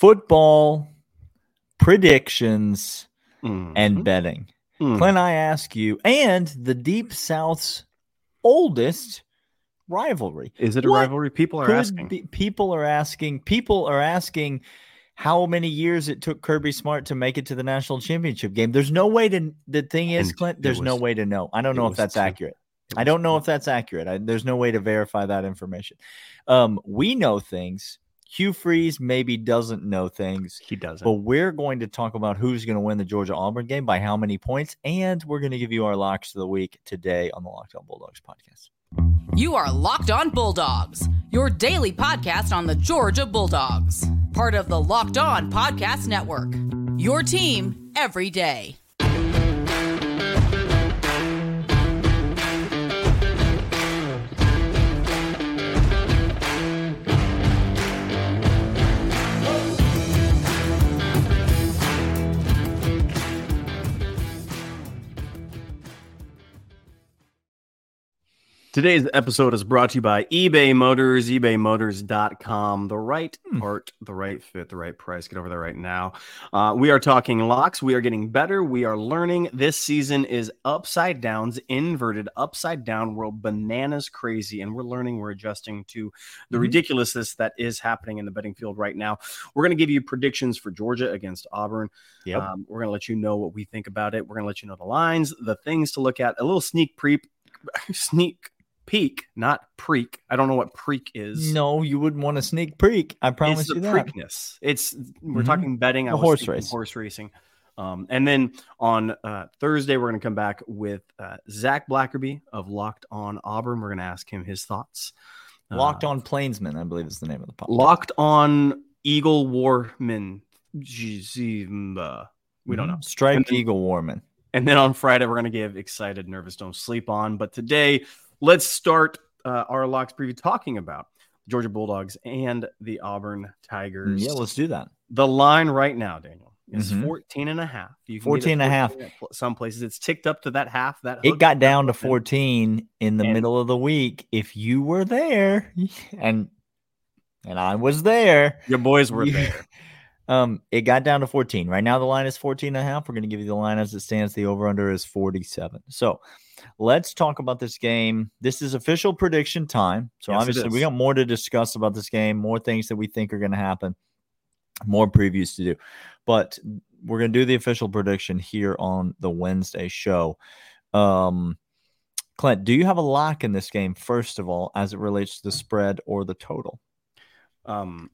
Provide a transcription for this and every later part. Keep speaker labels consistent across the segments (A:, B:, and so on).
A: football predictions
B: Mhm.
A: and betting.
B: Mhm.
A: Clint, I ask you, and the Deep South's oldest rivalry.
B: Is it a
A: What
B: rivalry? People are asking.
A: be- people are asking. People are asking how many years it took Kirby Smart to make it to the national championship game. There's no way to. The thing is,
B: And
A: Clint, there's no way to know. I don't know if that's
B: two.
A: accurate. I don't know
B: two.
A: if that's accurate. I, there's no way to verify that information. Um, we know things. Hugh Freeze maybe doesn't know things.
B: he doesn't.
A: But we're going to talk about who's going to win the Georgia Auburn game by how many points, and we're going to give you our locks of the week today on the Locked On Bulldogs podcast.
C: You are Locked On Bulldogs, your daily podcast on the Georgia Bulldogs, part of the Locked On Podcast Network. Your team every day.
B: Today's episode is brought to you by eBay Motors, ebaymotors.com. The right
A: Hmm.
B: part, the right fit, the right price. Get over there right now. Uh, we are talking locks. We are getting better. We are learning. This season is upside downs, inverted, upside down world, bananas crazy. And we're learning, we're adjusting to the
A: Mhm.
B: ridiculousness that is happening in the betting field right now. We're going to give you predictions for Georgia against Auburn.
A: Yep.
B: Um, we're going to let you know what we think about it. We're going to let you know the lines, the things to look at, a little sneak pre sneak peek, not preek. I don't know what preek is.
A: no, you wouldn't want to sneak peek. I promise
B: it's the
A: you that.
B: preakness. It's we're
A: Mhm.
B: talking betting. I
A: The
B: was
A: horse race.
B: horse racing. Um, and then on uh, Thursday, we're going to come back with uh, Zach Blackerby of Locked On Auburn. We're going to ask him his thoughts. Uh,
A: Locked on Plainsman, I believe is the name of the podcast.
B: Locked on Eagle Warman. We don't know.
A: Mhm. Striped
B: then-
A: Eagle Warman.
B: And then on Friday, we're going to give Excited Nervous Don't Sleep on. But today, let's start uh, our locks preview talking about Georgia Bulldogs and the Auburn Tigers.
A: Yeah, let's do that.
B: the line right now, Daniel, is
A: Mhm.
B: 14 and a half. You can
A: 14 and a half.
B: 14 at pl- Some places it's ticked up to that half. That
A: It got down to 14 in the
B: and-
A: middle of the week. If you were there, and and I was there,
B: Your boys were
A: you-
B: there.
A: Um, it got down to 14. Right now, the line is 14 and a half. We're going to give you the line as it stands. The over under is 47. So let's talk about this game. This is official prediction time. So
B: Yes,
A: obviously, we got more to discuss about this game, more things that we think are going to happen, more previews to do. But we're going to do the official prediction here on the Wednesday show. Um, Clint, do you have a lock in this game, first of all, as it relates to the spread or the total?
B: Um,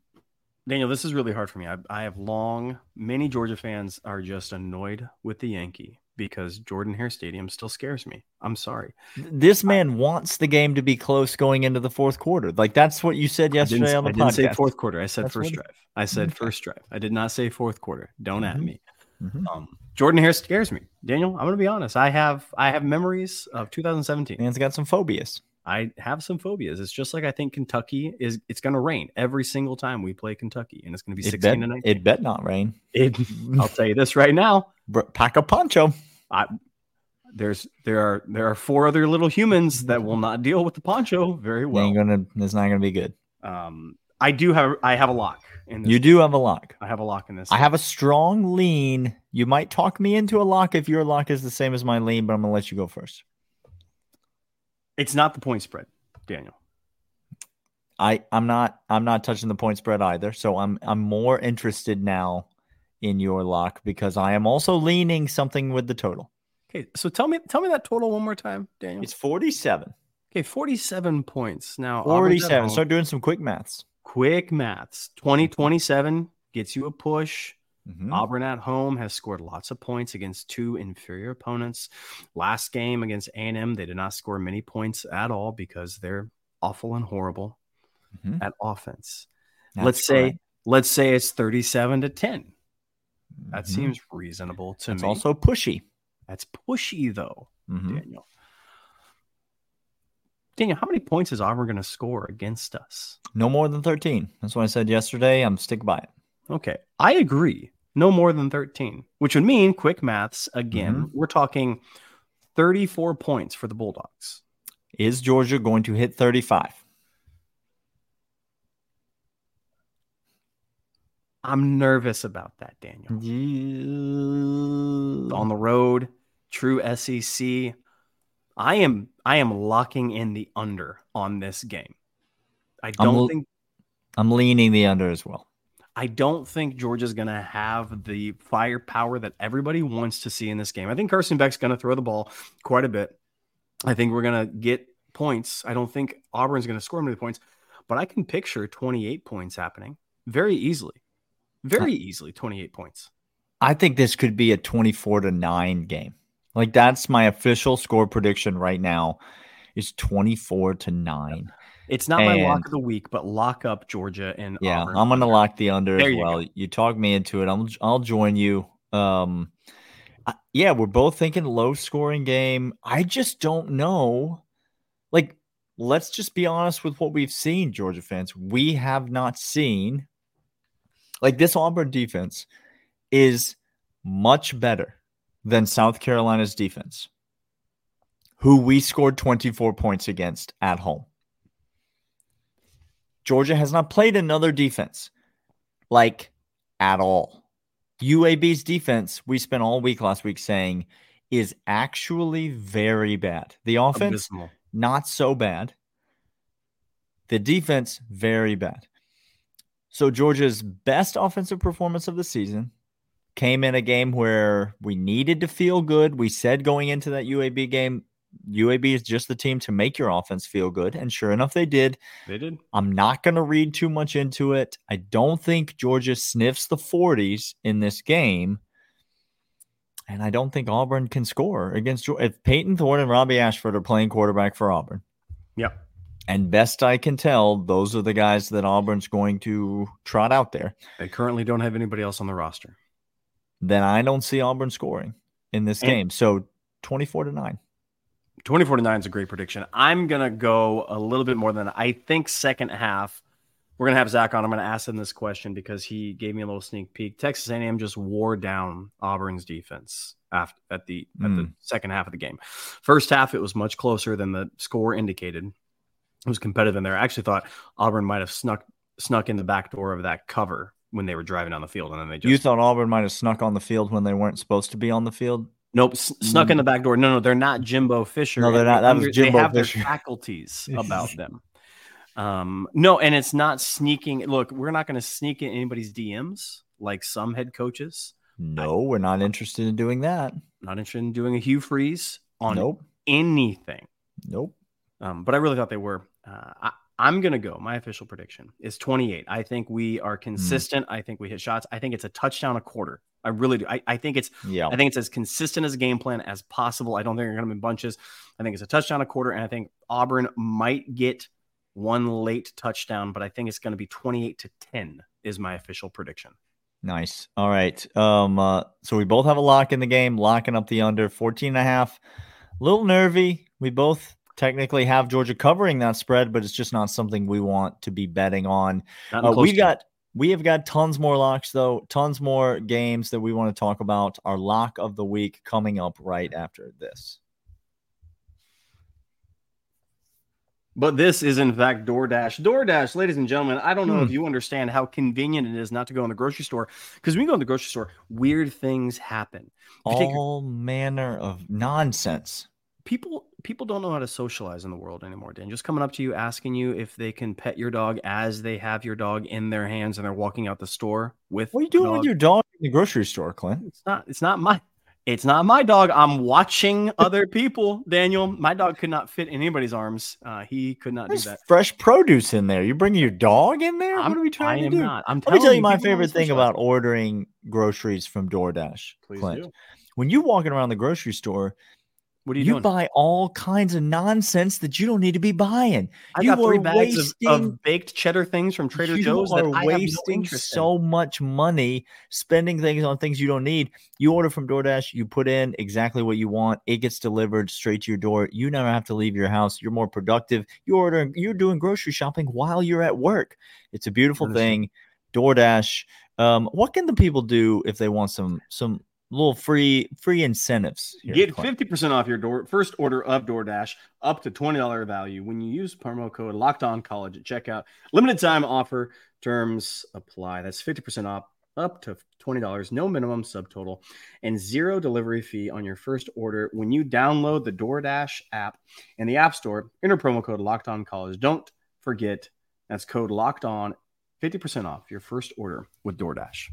B: Daniel, this is really hard for me. I, I have long, many Georgia fans are just annoyed with the Yankee because Jordan Hare Stadium still scares me. I'm sorry.
A: This man wants the game to be close going into the fourth quarter. Like that's what you said yesterday on the
B: I didn't say
A: podcast.
B: fourth quarter. I said
A: That's
B: first drive. I said
A: Okay.
B: first drive. I did not say fourth quarter. Don't at
A: Mhm.
B: me.
A: Mhm.
B: Um, Jordan Hare scares me. Daniel, I'm going to be honest. I have I have memories of 2017.
A: Man's got some phobias.
B: I have some phobias. It's just like I think Kentucky is. It's going to rain every single time we play Kentucky, and it's going to be
A: It
B: 16
A: bet,
B: to 19.
A: it bet not rain.
B: It- I'll tell you this right now.
A: Pack a poncho.
B: I there's there are there are four other little humans that will not deal with the poncho very
A: Well, ain't gonna. It's not gonna be good.
B: Um, I do have I have a lock in this.
A: You do have a lock.
B: I have a lock in this.
A: I have a strong lean. You might talk me into a lock if your lock is the same as my lean, but I'm gonna let you go first.
B: It's not the point spread, Daniel.
A: I I'm not I'm not touching the point spread either. So I'm I'm more interested now in your lock because I am also leaning something with the total.
B: Okay, so tell me tell me that total one more time, Daniel.
A: It's 47.
B: okay, 47 points. Now
A: 47. Start doing some quick maths.
B: quick maths. 2027 gets you a push.
A: Mhm.
B: Auburn at home has scored lots of points against two inferior opponents. Last game against A&M, they did not score many points at all because they're awful and horrible
A: Mhm.
B: at offense.
A: That's
B: let's say
A: correct.
B: let's say it's 37 to 10. That
A: Mhm.
B: seems reasonable to
A: It's
B: me.
A: also pushy.
B: That's pushy though,
A: Mhm.
B: Daniel. Daniel, how many points is Auburn going to score against us?
A: No more than 13. That's what I said yesterday. I'm stick by it.
B: Okay, I agree. No more than 13, which would mean quick maths again.
A: Mm-hmm.
B: We're talking 34 points for the Bulldogs.
A: Is Georgia going to hit 35?
B: I'm nervous about that, Daniel.
A: Yeah.
B: On the road, true SEC. I am I am locking in the under on this game. I
A: I'm
B: don't
A: l-
B: think
A: I'm leaning the under as well.
B: I don't think Georgia's going to have the firepower that everybody wants to see in this game. I think Carson Beck's going to throw the ball quite a bit. I think we're going to get points. I don't think Auburn's going to score many points, but I can picture 28 points happening very easily. Very easily 28 points.
A: I think this could be a 24 to 9 game. Like that's my official score prediction right now is 24 to 9.
B: It's not my lock of the week, but lock up Georgia and
A: Yeah,
B: Auburn
A: I'm going to lock the under
B: There
A: as well. You talk me into it. I'm I'll join you. Um I- yeah, we're both thinking low scoring game. I just don't know. Like let's just be honest with what we've seen, Georgia fans. We have not seen like this Auburn defense is much better than South Carolina's defense, who we scored 24 points against at home. Georgia has not played another defense like at all. UAB's defense, we spent all week last week saying, is actually very bad. The offense,
B: Abysmal.
A: not so bad. The defense, very bad. So Georgia's best offensive performance of the season came in a game where we needed to feel good. We said going into that UAB game, UAB is just the team to make your offense feel good. And sure enough, they did.
B: They did.
A: I'm not going to read too much into it. I don't think Georgia sniffs the 40s in this game. And I don't think Auburn can score against Georgia. If Payton Thorne and Robbie Ashford are playing quarterback for Auburn,
B: Yep.
A: and best I can tell, those are the guys that Auburn's going to trot out there,
B: They currently don't have anybody else on the roster.
A: then I don't see Auburn scoring in this
B: And-
A: game. So 24 to 9.
B: 24 to 9 is a great prediction. I'm going to go a little bit more than that. I think second half, we're going to have Zach on. I'm going to ask him this question because he gave me a little sneak peek. Texas A&M just wore down Auburn's defense after, at the at the
A: Mm.
B: second half of the game. First half, it was much closer than the score indicated. It was competitive in there. I actually thought Auburn might have snuck snuck in the back door of that cover when they were driving down the field, and then they just
A: you thought Auburn might have snuck on the field when they weren't supposed to be on the field?
B: Nope, s- snuck in the back door. No, no, they're not Jimbo Fisher.
A: No, they're not. That was Jimbo
B: They have
A: Fisher.
B: their faculties about them. Um, no, and it's not sneaking. Look, we're not going to sneak in anybody's DMs like some head coaches.
A: No, we're not interested in doing that.
B: Not interested in doing a Hugh Freeze on
A: Nope.
B: anything.
A: Nope.
B: Um, but I really thought they were. Uh, I, I'm going to go. My official prediction is 28. I think we are consistent. I think we hit shots. I think it's a touchdown a quarter. I really do. I, I think it's
A: Yeah.
B: I think it's as consistent as a game plan as possible. I don't think they're going to be bunches. I think it's a touchdown a quarter, and I think Auburn might get one late touchdown, but I think it's going to be 28 to 10 is my official prediction.
A: Nice. All right. Um, uh, so we both have a lock in the game, locking up the under 14 and a half. A little nervy. We both technically have Georgia covering that spread, but it's just not something we want to be betting on. Uh, we got we have got tons more locks though, tons more games that we want to talk about. Our lock of the week coming up right after this.
B: But this is in fact DoorDash. DoorDash, ladies and gentlemen, I don't know
A: Hmm.
B: if you understand how convenient it is not to go in the grocery store because when you go in the grocery store, weird things happen. You take
A: All manner of nonsense.
B: people people don't know how to socialize in the world anymore dan just coming up to you asking you if they can pet your dog as they have your dog in their hands and they're walking out the store with
A: What are you
B: the
A: doing with your dog in the grocery store, Clint?
B: it's not it's not my it's not my dog i'm watching other people daniel my dog could not fit in anybody's arms uh, he could not
A: There's
B: do that
A: fresh produce in there. You bringing your dog in there?
B: I'm-
A: what are we trying
B: I
A: to
B: am
A: do?
B: not i'm
A: Let me tell
B: telling
A: you my favorite thing about ordering groceries from DoorDash,
B: Please
A: Clint.
B: do.
A: When you're walking around the grocery store,
B: what are
A: you,
B: you, doing
A: buy all kinds of nonsense that you don't need to be buying.
B: i
A: you
B: got three bags of,
A: wasting-
B: of baked cheddar things from trader
A: you
B: joe's
A: are
B: that i no
A: wasting
B: in.
A: so much money spending things on things you don't need. You order from DoorDash, you put in exactly what you want, it gets delivered straight to your door. You never have to leave your house. You're more productive. You're ordering, you're doing grocery shopping while you're at work. It's a beautiful
B: That is true.
A: thing. DoorDash. Um, what can the people do if they want some some little free free incentives?
B: Get 50% off your door first order of DoorDash up to $20 value when you use promo code locked on college at checkout. Limited time offer Terms apply. That's 50% off up to $20, no minimum subtotal, and zero delivery fee on your first order when you download the DoorDash app in the App Store. Enter promo code Locked On College. Don't forget that's code Locked On, 50% off your first order with DoorDash.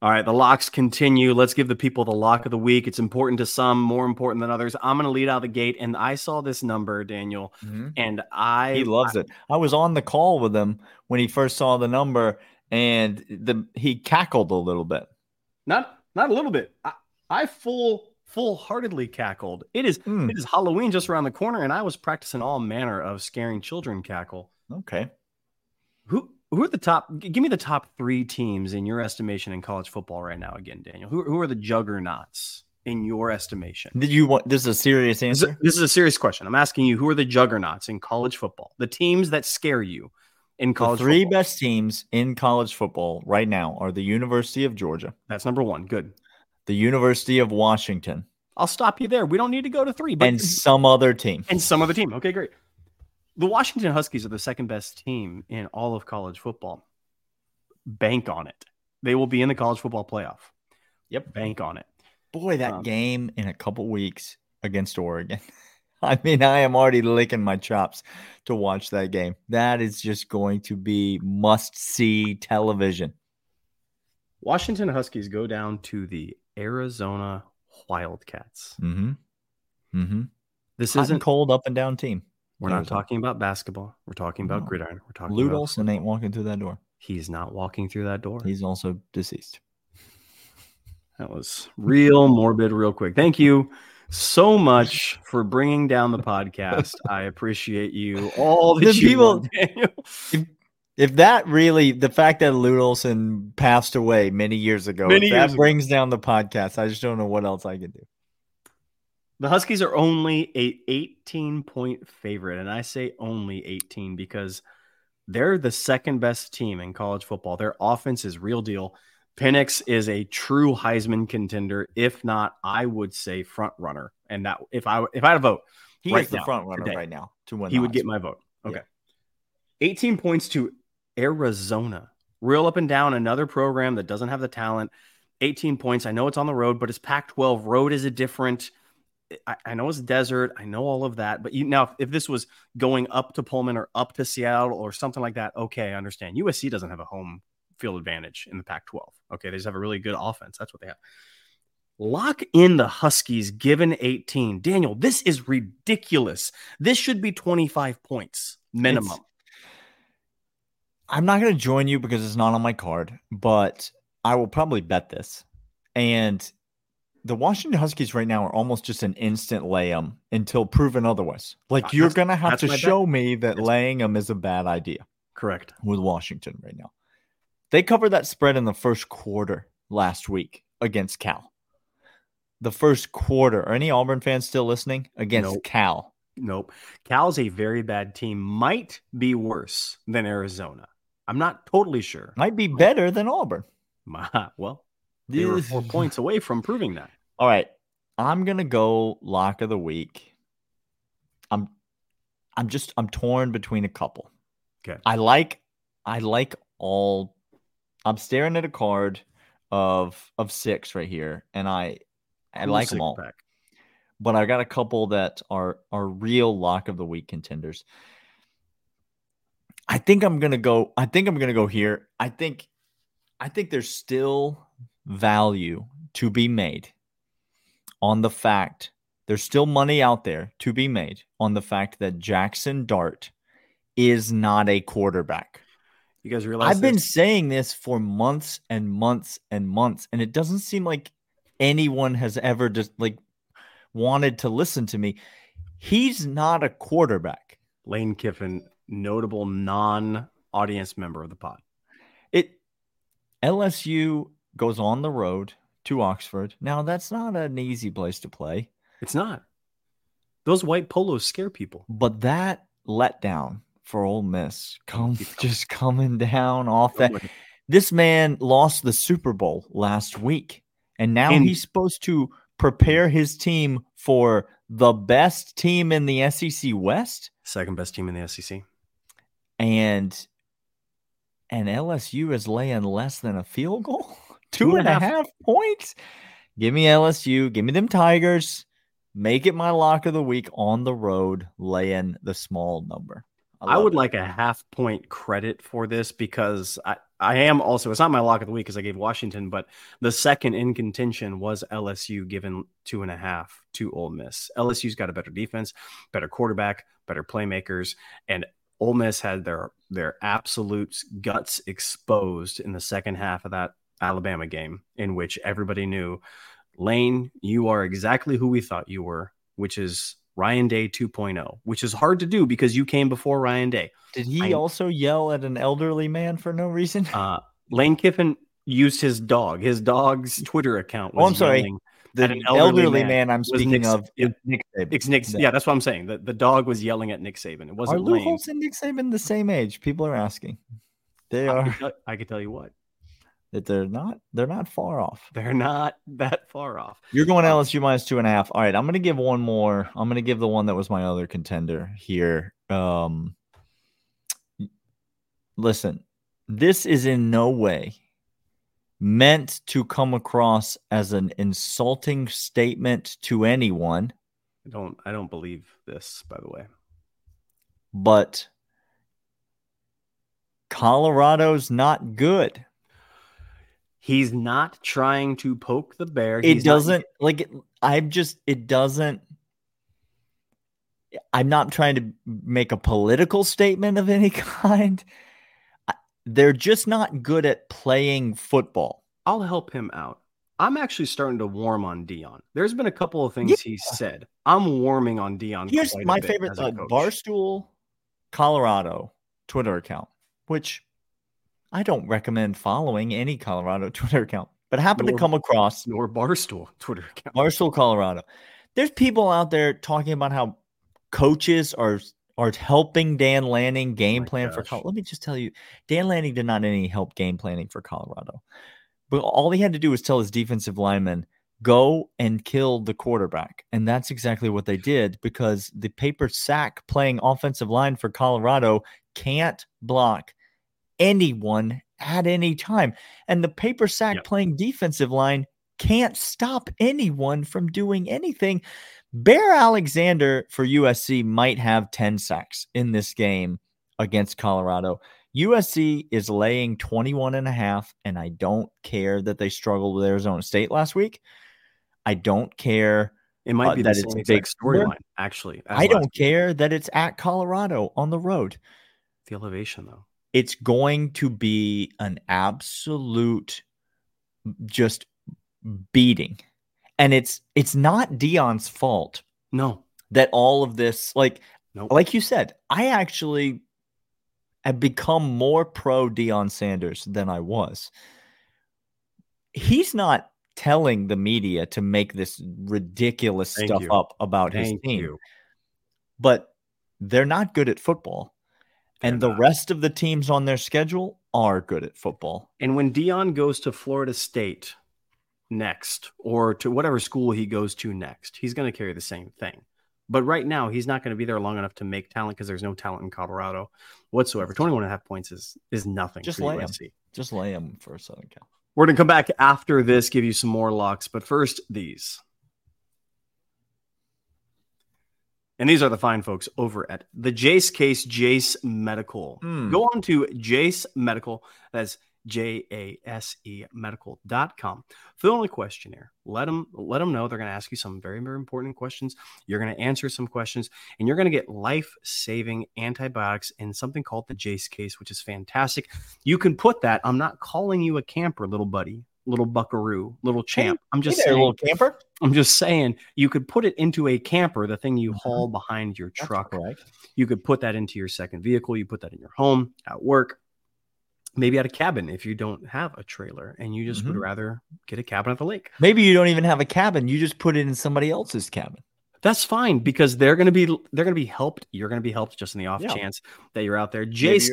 B: All right, the locks continue. Let's give the people the lock of the week. It's important to some, more important than others. I'm going to lead out the gate, and I saw this number, Daniel,
A: Mhm.
B: and I
A: He loves it. I was on the call with him when he first saw the number, and the he cackled a little bit.
B: not not a little bit. I, I full full heartedly cackled. It is
A: Mm.
B: it is Halloween just around the corner, and I was practicing all manner of scaring children cackle.
A: Okay.
B: Who who are the top? Give me the top three teams in your estimation in college football right now. Again, Daniel, who who are the juggernauts in your estimation?
A: Did you want this is a serious answer?
B: this is a serious question. I'm asking you, who are the juggernauts in college football? The teams that scare you in
A: The
B: college
A: three
B: football.
A: best teams in college football right now are the University of Georgia,
B: That's number one. Good.
A: the University of Washington,
B: I'll stop you there. We don't need to go to three, but
A: and some other team.
B: and some other team. Okay, great. The Washington Huskies are the second best team in all of college football. Bank on it. They will be in the college football playoff.
A: Yep.
B: Bank on it.
A: Boy, that
B: Um,
A: game in a couple weeks against Oregon. I mean, I am already licking my chops to watch that game. That is just going to be must see television.
B: Washington Huskies go down to the Arizona Wildcats.
A: Mm-hmm. Mm-hmm.
B: This
A: Hot
B: isn't
A: cold, up and down team.
B: We're not talking about basketball. We're talking about
A: No.
B: gridiron. We're talking
A: Lute
B: about
A: Olson ain't walking through that door.
B: He's not walking through that door.
A: He's also deceased.
B: That was real morbid, real quick. Thank you so much for bringing down the podcast. I appreciate you all
A: The people-
B: Daniel.
A: If that really, the fact that Lute Olson passed away many years ago,
B: Many
A: if
B: years
A: that
B: ago.
A: brings down the podcast, I just don't know what else I can do.
B: The Huskies are only a 18 point favorite, and I say only 18 because they're the second best team in college football. Their offense is real deal. Penix is a true Heisman contender, if not, I would say front runner. And that if I if I had a vote,
A: He
B: Right
A: is the
B: now,
A: front runner
B: today.
A: right now to win.
B: he would get my vote.
A: Yeah.
B: Okay. 18 points to Arizona. Real up and down, another program that doesn't have the talent. 18 points. I know it's on the road, but it's Pac 12. Road is a different. I, know it's desert. I know all of that. But you now, if, if this was going up to Pullman or up to Seattle or something like that, okay, I understand. USC doesn't have a home field advantage in the Pac 12. Okay. They just have a really good offense. That's what they have. Lock in the Huskies given 18. Daniel, this is ridiculous. This should be 25 points minimum.
A: It's- I'm not going to join you because it's not on my card, but I will probably bet this. And the Washington Huskies right now are almost just an instant lay them until proven otherwise. Like
B: Uh,
A: you're
B: that's-
A: going to have to
B: my bet.
A: show me that
B: Yes.
A: laying them is a bad idea
B: Correct.
A: with Washington right now. They covered that spread in the first quarter last week against Cal. The first quarter. Are any Auburn fans still listening? Against
B: Nope.
A: Cal.
B: Nope. Cal's a very bad team. Might be worse than Arizona. I'm not totally sure.
A: Might be better than Auburn.
B: Well, they were four points away from proving that.
A: All right. I'm gonna go lock of the week. I'm I'm just I'm torn between a couple.
B: Okay.
A: I like I like all I'm staring at a card of of six right here, and I I like them all.
B: six-pack.
A: But I got a couple that are are real lock of the week contenders. I think I'm gonna go. I think I'm gonna go here. I think I think there's still value to be made on the fact there's still money out there to be made on the fact that Jackson Dart is not a quarterback.
B: You guys realize
A: I've been saying this for months and months and months, and it doesn't seem like anyone has ever just like wanted to listen to me. He's not a quarterback.
B: Lane Kiffin, notable non-audience member of the pod.
A: It LSU goes on the road to Oxford. Now that's not an easy place to play,
B: It's not. Those white polos scare people.
A: but that letdown for Ole Miss come just coming down off that. This man lost the Super Bowl last week, and now
B: And-
A: he's supposed to prepare his team for the best team in the SEC West.
B: Second best team in the SEC.
A: and and LSU is laying less than a field goal, two and a half points. Give me LSU. Give me them Tigers. Make it my lock of the week on the road, laying the small number.
B: I, I would it. like a half point credit for this because I, I am also, it's not my lock of the week because I gave Washington, but the second in contention was LSU given two and a half to Ole Miss. LSU's got a better defense, better quarterback, better playmakers, and Ole Miss had their their absolute guts exposed in the second half of that Alabama game, in which everybody knew, Lane, you are exactly who we thought you were, which is Ryan Day 2.0, which is hard to do because you came before Ryan Day.
A: Did he I, also yell at an elderly man for no reason?
B: Uh, Lane Kiffin used his dog. His dog's Twitter account.
A: oh, I'm sorry. The elderly, elderly man, man, I'm speaking
B: Nick,
A: of
B: yeah, Nick Saban. Nick, yeah, that's what I'm saying. The, the dog was yelling at Nick Saban. It wasn't
A: Are Lou Holtz and Nick Saban the same age? People are asking. They are. I
B: can, tell, I can tell you what
A: that they're not they're not far off.
B: They're not that far off.
A: You're going um, LSU minus two and a half. All right, I'm gonna give one more. I'm gonna give the one that was my other contender here. Um listen, this is in no way meant to come across as an insulting statement to anyone.
B: I don't I don't believe this, by the way.
A: But Colorado's not good.
B: He's not trying to poke the bear.
A: He's it doesn't not... like I'm just it doesn't I'm not trying to make a political statement of any kind. They're just not good at playing football.
B: I'll help him out. I'm actually starting to warm on Deion. There's been a couple of things yeah. he said. I'm warming on Deion.
A: Here's my favorite uh, Barstool Colorado Twitter account, which I don't recommend following any Colorado Twitter account, but happen nor, to come across
B: nor Barstool Twitter account.
A: Barstool, Colorado. There's people out there talking about how coaches are are helping Dan Lanning oh game oh plan gosh. for Colorado. Let me just tell you, Dan Lanning did not any help game planning for Colorado. But all he had to do was tell his defensive lineman, go and kill the quarterback. And that's exactly what they did because the paper sack playing offensive line for Colorado can't block anyone at any time. And the paper sack yep. playing defensive line can't stop anyone from doing anything. Bear Alexander for USC might have 10 sacks in this game against Colorado. USC is laying 21 and a half, and I don't care that they struggled with Arizona State last week. I don't care.
B: It might uh, be that it's a big storyline, actually.
A: I don't week. care that it's at Colorado on the road.
B: The elevation, though
A: it's going to be an absolute just beating. And it's it's not Deion's fault.
B: No.
A: That all of this like nope. like you said, I actually have become more pro Deion Sanders than I was. He's not telling the media to make this ridiculous Thank stuff you. up about Thank his team. You. But they're not good at football and the rest of the teams on their schedule are good at football.
B: And when Deion goes to Florida State next, or to whatever school he goes to next, he's going to carry the same thing. But right now, he's not going to be there long enough to make talent because there's no talent in Colorado whatsoever. 21 and a half points is is nothing.
A: Just lay USC. him. Just lay him for Southern Cal.
B: We're going to come back after this, give you some more locks. But first, these. And these are the fine folks over at the Jase Case Jase Medical. Mm. Go on to Jase Medical. That's J A S E medical.com. Fill in a questionnaire. Let them let them know they're going to ask you some very very important questions. You're going to answer some questions and you're going to get life-saving antibiotics in something called the Jase case, which is fantastic. You can put that. I'm not calling you a camper, little buddy little buckaroo, little champ. I'm just saying,
A: little camper.
B: I'm just saying you could put it into a camper, the thing you mm-hmm. haul behind your truck. Right. You could put that into your second vehicle. You put that in your home, at work, maybe at a cabin if you don't have a trailer and you just mm-hmm. would rather get a cabin at the lake.
A: Maybe you don't even have a cabin. You just put it in somebody else's cabin.
B: That's fine because they're going to be they're going to be helped. You're going to be helped just in the off yeah. chance that you're out there. Jase,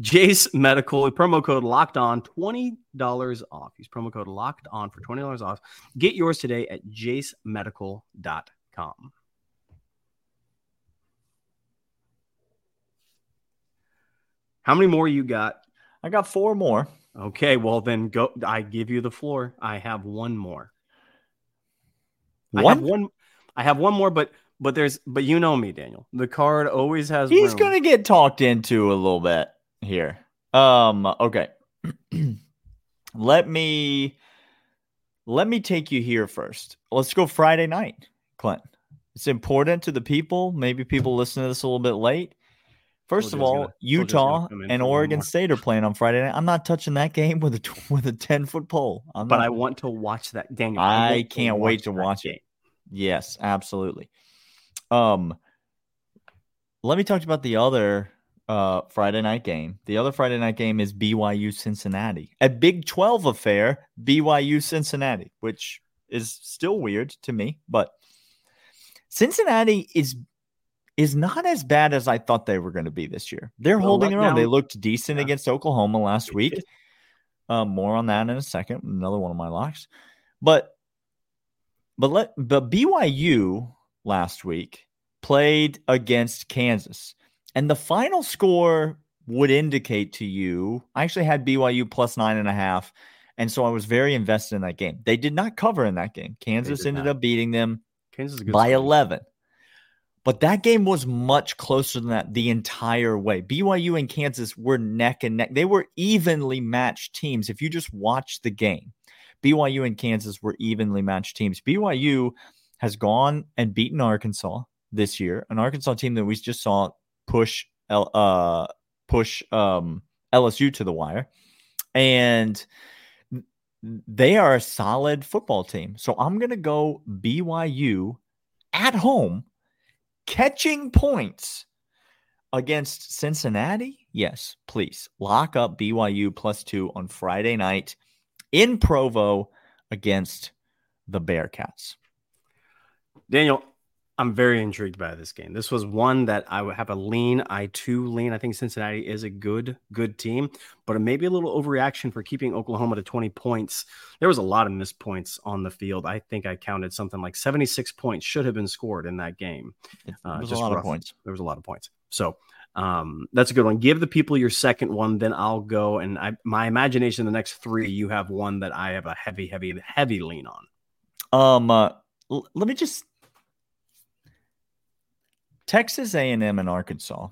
B: Jase Medical promo code locked on twenty dollars off. Use promo code locked on for twenty dollars off. Get yours today at jasemedical.com. How many more you got?
A: I got four more.
B: Okay, well then go. I give you the floor. I have one more. I have
A: One?
B: one. I have one more, but but there's but you know me, Daniel. The card always has.
A: He's
B: room.
A: gonna get talked into a little bit here. Um, okay. let me let me take you here first. Let's go Friday night, Clint. It's important to the people. Maybe people listen to this a little bit late. First of all,
B: gonna-
A: Utah and Oregon. State are playing on Friday night. I'm not touching that game with a with a 10 foot pole. I'm
B: But
A: not-
B: I want to watch that, Daniel.
A: I
B: want
A: can't wait to watch
B: game.
A: it. Yes, absolutely. Um, let me talk about the other uh Friday night game. The other Friday night game is BYU Cincinnati, a Big 12 affair, BYU Cincinnati, which is still weird to me, but Cincinnati is is not as bad as I thought they were going to be this year. They're
B: The
A: holding their own. They looked decent
B: Yeah.
A: against Oklahoma last week. Um, more on that in a second. Another one of my locks, but but let but BYU last week played against Kansas, and the final score would indicate to you. I actually had BYU plus nine and a half, and so I was very invested in that game. They did not cover in that game. Kansas ended
B: not.
A: up beating them
B: Kansas
A: by
B: side.
A: 11. But that game was much closer than that the entire way. BYU and Kansas were neck and neck. They were evenly matched teams. If you just watch the game, BYU and Kansas were evenly matched teams. BYU has gone and beaten Arkansas this year, an Arkansas team that we just saw push L, uh push um LSU to the wire. And they are a solid football team. So I'm to go BYU at home catching points against Cincinnati. Yes, please lock up BYU plus two on Friday night in Provo against the Bearcats.
B: Daniel, I'm very intrigued by this game. This was one that I would have a lean. I too lean. I think Cincinnati is a good, good team, but it may be a little overreaction for keeping Oklahoma to 20 points. There was a lot of missed points on the field. I think I counted something like 76 points should have been scored in that game. Uh,
A: was a lot
B: rough.
A: of points.
B: There was a lot of points. So um, that's a good one. Give the people your second one, then I'll go. And I, my imagination, the next three, you have one that I have a heavy, heavy, heavy lean on.
A: Um, uh, l- let me just Texas A&M and Arkansas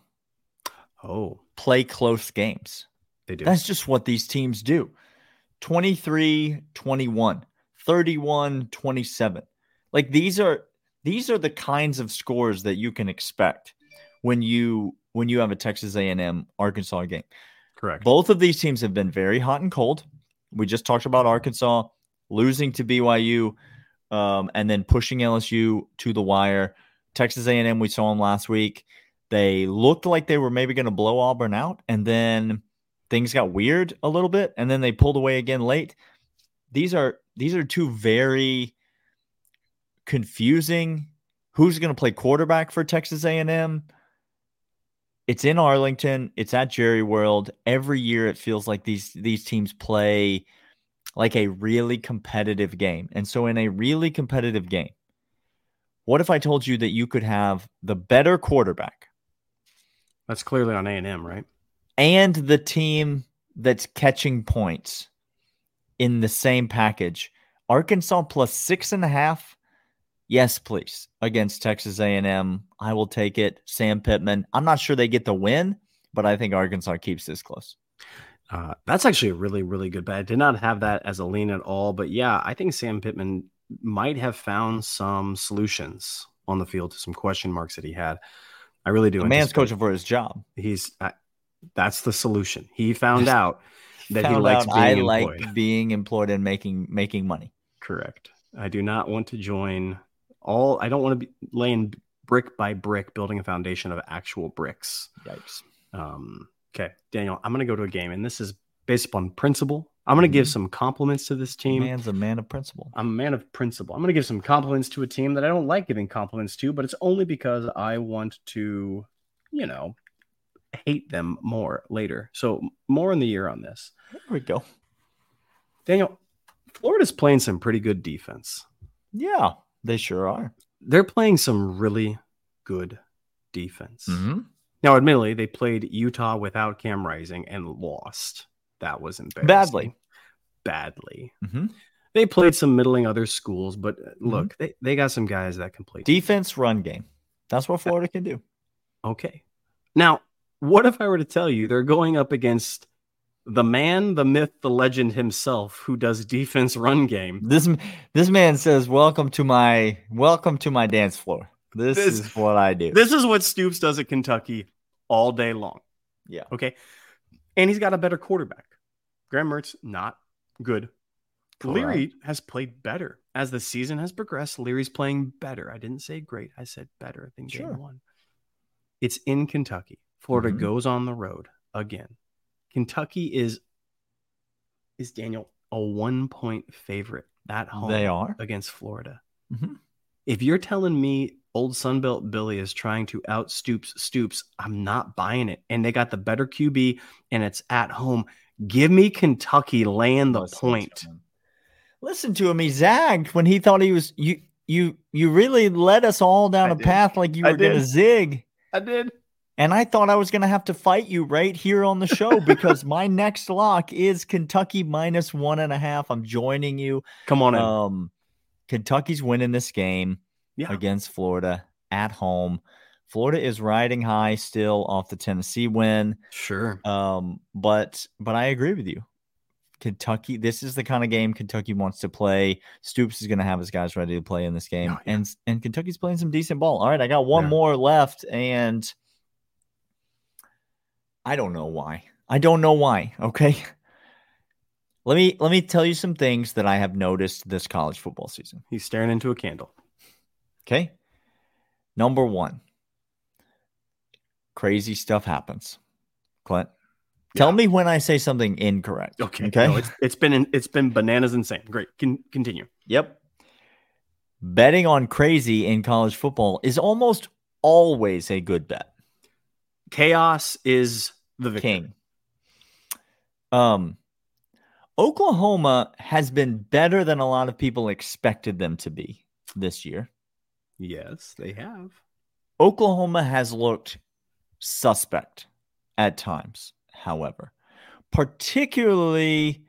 B: Oh,
A: play close games.
B: they do.
A: That's just what these teams do. 23 21, 31 27. Like these are these are the kinds of scores that you can expect when you when you have a Texas A&M Arkansas game.
B: correct.
A: Both of these teams have been very hot and cold. We just talked about Arkansas losing to BYU um, and then pushing LSU to the wire. Texas A&M, we saw them last week. They looked like they were maybe going to blow Auburn out, and then things got weird a little bit, and then they pulled away again late. These are these are two very confusing. Who's going to play quarterback for Texas A&M? It's in Arlington. It's at Jerry World. Every year, it feels like these these teams play like a really competitive game. And so, in a really competitive game, what if I told you that you could have the better quarterback
B: That's clearly on A and M, right?
A: and the team that's catching points in the same package? Arkansas plus six and a half. Yes, please. Against Texas A&M, I will take it. Sam Pittman. I'm not sure they get the win, but I think Arkansas keeps this close.
B: Uh, that's actually a really, really good bet. I did not have that as a lean at all, but yeah, I think Sam Pittman might have found some solutions on the field to some question marks that he had. I really do.
A: The man's coaching for his job.
B: He's uh, that's the solution. He found out that he likes being
A: I
B: employed.
A: like being employed and making making money.
B: Correct. I do not want to join all. I don't want to be laying brick by brick, building a foundation of actual bricks.
A: Yikes.
B: Um, okay, Daniel, I'm going to go to a game, and this is based upon principle. I'm going to give
A: Mhm.
B: some compliments to this team.
A: Man's a man of principle.
B: I'm a man of principle. I'm going to give some compliments to a team that I don't like giving compliments to, but it's only because I want to, you know, hate them more later. So more in the year on this.
A: There we go.
B: Daniel, Florida's playing some pretty good defense.
A: Yeah, they sure are.
B: They're playing some really good defense.
A: Mm-hmm.
B: Now, admittedly, they played Utah without Cam Rising and lost. That was embarrassing.
A: Badly.
B: Badly.
A: Mhm.
B: They played some middling other schools, but uh, look, they, they got some guys that can play.
A: Defense, run game. That's what Florida can do.
B: Okay. Now, what if I were to tell you they're going up against the man, the myth, the legend himself who does defense run game?
A: This this man says, "Welcome to my welcome to my dance floor. This,
B: This-
A: is what I do."
B: This is what Stoops does at Kentucky all day long.
A: yeah.
B: Okay. And he's got a better quarterback. Graham Mertz, not good.
A: Correct.
B: Leary has played better. As the season has progressed, Leary's playing better. I didn't say great. I said better than
A: Sure.
B: game one. It's in Kentucky. Florida
A: Mhm.
B: goes on the road again. Kentucky is is Daniel a one point favorite at home
A: They are.
B: against Florida.
A: Mhm.
B: If you're telling me old Sunbelt Billy is trying to out Stoops Stoops, I'm not buying it. And they got the better QB and it's at home. Give me Kentucky laying the
A: Listen
B: point.
A: him. Listen to him. He zagged when he thought he was you. You you really led us all down
B: I
A: a
B: did.
A: path like you
B: I
A: were going to zig.
B: I did.
A: And I thought I was going to have to fight you right here on the show because my next lock is Kentucky minus one and a half. I'm joining you.
B: Come on in.
A: Um, Kentucky's winning this game
B: yeah.
A: against Florida at home. Florida is riding high still off the Tennessee win.
B: Sure.
A: Um, but but I agree with you. Kentucky, this is the kind of game Kentucky wants to play. Stoops is going to have his guys ready to play in this game,
B: Oh, yeah.
A: and and Kentucky's playing some decent ball. All right, I got one
B: Yeah.
A: more left, and I don't know why. I don't know why. Okay, let me let me tell you some things that I have noticed this college football season.
B: He's staring into a candle.
A: Okay, number one, crazy stuff happens. Clint, tell
B: Yeah.
A: me when I say something incorrect.
B: Okay.
A: Okay.
B: No, it's, it's been it's been bananas insane. Great. Can continue.
A: Yep. Betting on crazy in college football is almost always a good bet.
B: Chaos is the victor.
A: King. Um Oklahoma has been better than a lot of people expected them to be this year.
B: Yes, they have.
A: Oklahoma has looked suspect at times, however. Particularly,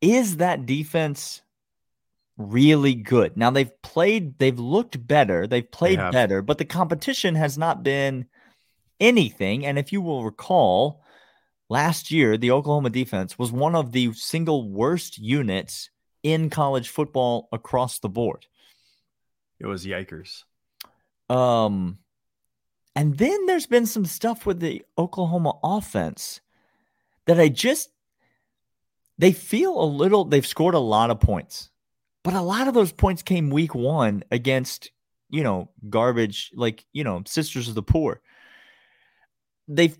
A: is that defense really good? Now, they've played, they've looked better, they've played
B: have.
A: better, but the competition has not been anything. And if you will recall, last year, the Oklahoma defense was one of the single worst units in college football across the board.
B: It was yikers.
A: Um, and then there's been some stuff with the Oklahoma offense that I just they feel a little they've scored a lot of points. But a lot of those points came week 1 against, you know, garbage like, you know, Sisters of the Poor. They've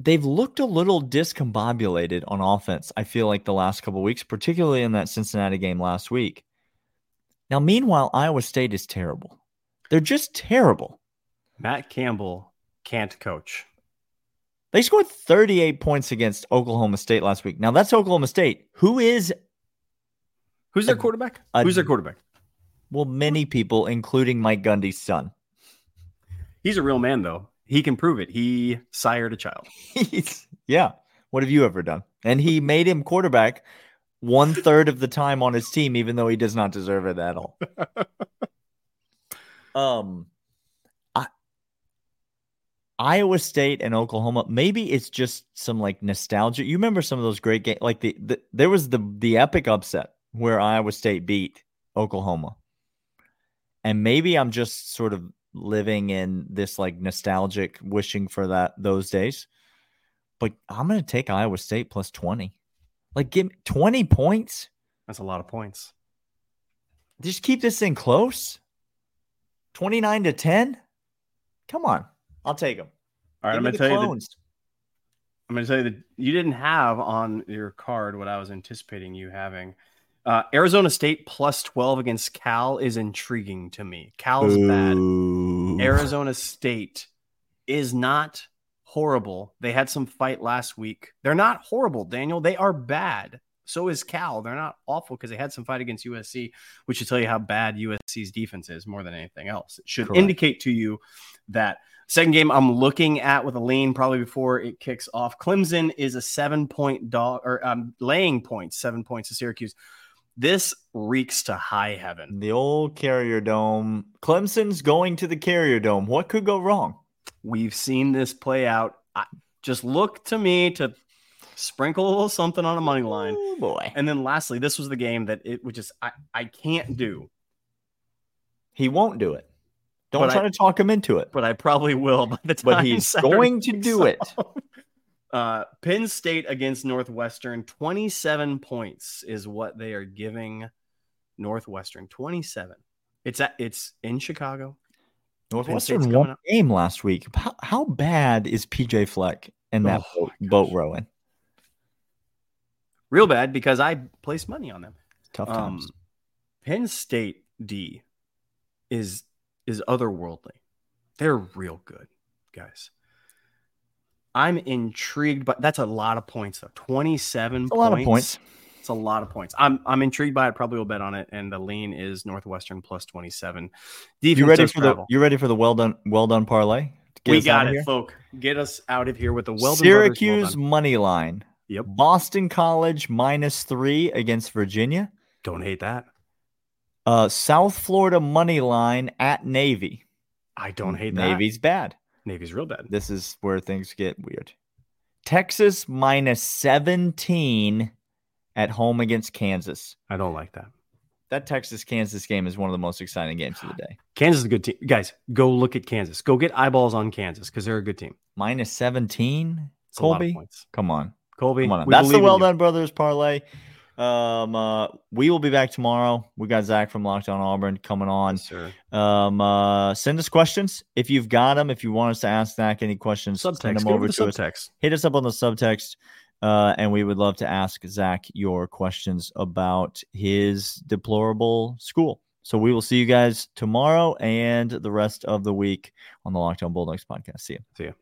A: they've looked a little discombobulated on offense. I feel like the last couple weeks, particularly in that Cincinnati game last week. Now, meanwhile, Iowa State is terrible. They're just terrible.
B: Matt Campbell can't coach.
A: They scored 38 points against Oklahoma State last week. Now, that's Oklahoma State, who is,
B: Who's their
A: A-
B: quarterback?
A: a-
B: Who's their quarterback?
A: well, many people, including Mike Gundy's son.
B: He's a real man, though. He can prove it. He sired a child.
A: He's, yeah. What have you ever done? And he made him quarterback one third of the time on his team, even though he does not deserve it at all. um, Iowa State and Oklahoma. Maybe it's just some like nostalgia. You remember some of those great games? Like the, the there was the the epic upset where Iowa State beat Oklahoma, and maybe I'm just sort of living in this like nostalgic wishing for that those days. But I'm gonna take Iowa State plus twenty. Like give me 20 points.
B: That's a lot of points.
A: Just keep this thing close. 29 to 10. Come on. I'll take them.
B: All right, I'm
A: Give me
B: going to
A: the
B: tell you. That. I'm going to tell you that you didn't have on your card what I was anticipating you having. Uh, Arizona State plus 12 against Cal is intriguing to me. Cal's bad. Arizona State is not horrible. They had some fight last week. They're not horrible, Daniel. They are bad. So is Cal. They're not awful because they had some fight against USC, which should tell you how bad USC's defense is more than anything else. It should
A: Correct.
B: indicate to you that second game I'm looking at with a lean probably before it kicks off. Clemson is a seven point dog or um, laying points, seven points to Syracuse. This reeks to high heaven.
A: The old Carrier Dome. Clemson's going to the Carrier Dome. What could go wrong?
B: We've seen this play out. I, just look to me to sprinkle a little something on a money line.
A: Oh boy.
B: And then lastly, this was the game that it would just I, I can't do,
A: He won't do it. Don't
B: But
A: try
B: I-
A: to talk him into it.
B: but I probably will by the time.
A: But he's
B: Saturday
A: going to do it.
B: Uh, Penn State against Northwestern, 27 points is what they are giving Northwestern. 27. It's at it's in Chicago.
A: Northwestern won game last week. How, how bad is PJ Fleck in that
B: Oh,
A: boat, boat rowing?
B: Real bad because I placed money on them.
A: Tough
B: Um,
A: times.
B: Penn State D is is otherworldly. They're real good, guys. I'm intrigued, but that's a lot of points though. 27
A: It's a lot of points.
B: It's a lot of points. I'm I'm intrigued by it. Probably will bet on it. And the lean is Northwestern plus 27. Defense
A: You ready for the you ready for the well done well done parlay?
B: We got it,
A: here?
B: folk. Get us out of here with the well done.
A: Syracuse money line.
B: Yep.
A: Boston College minus three against Virginia.
B: Don't hate that.
A: Uh, South Florida money line at Navy.
B: I don't hate that.
A: Navy's bad.
B: Navy's real bad.
A: This is where things get weird. Texas minus 17 at home against Kansas.
B: I don't like that.
A: That Texas Kansas game is one of the most exciting games of the day.
B: Kansas is a good team. Guys, go look at Kansas. Go get eyeballs on Kansas because they're a good team.
A: Minus 17,
B: It's a lot of
A: Colby.
B: points.
A: Come on.
B: Colby,
A: Come on.
B: we
A: That's the Well. Done Brothers parlay. Um, uh, we will be back tomorrow. We got Zach from Locked On Auburn coming on.
B: Yes.
A: Um, uh, send us questions if you've got them. If you want us to ask Zach any questions, send them
B: Go
A: over
B: over the
A: to us.
B: subtext.
A: Hit us up on the subtext, uh, and we would love to ask Zach your questions about his deplorable school. So we will see you guys tomorrow and the rest of the week on the Locked On Bulldogs podcast. See you.
B: See ya.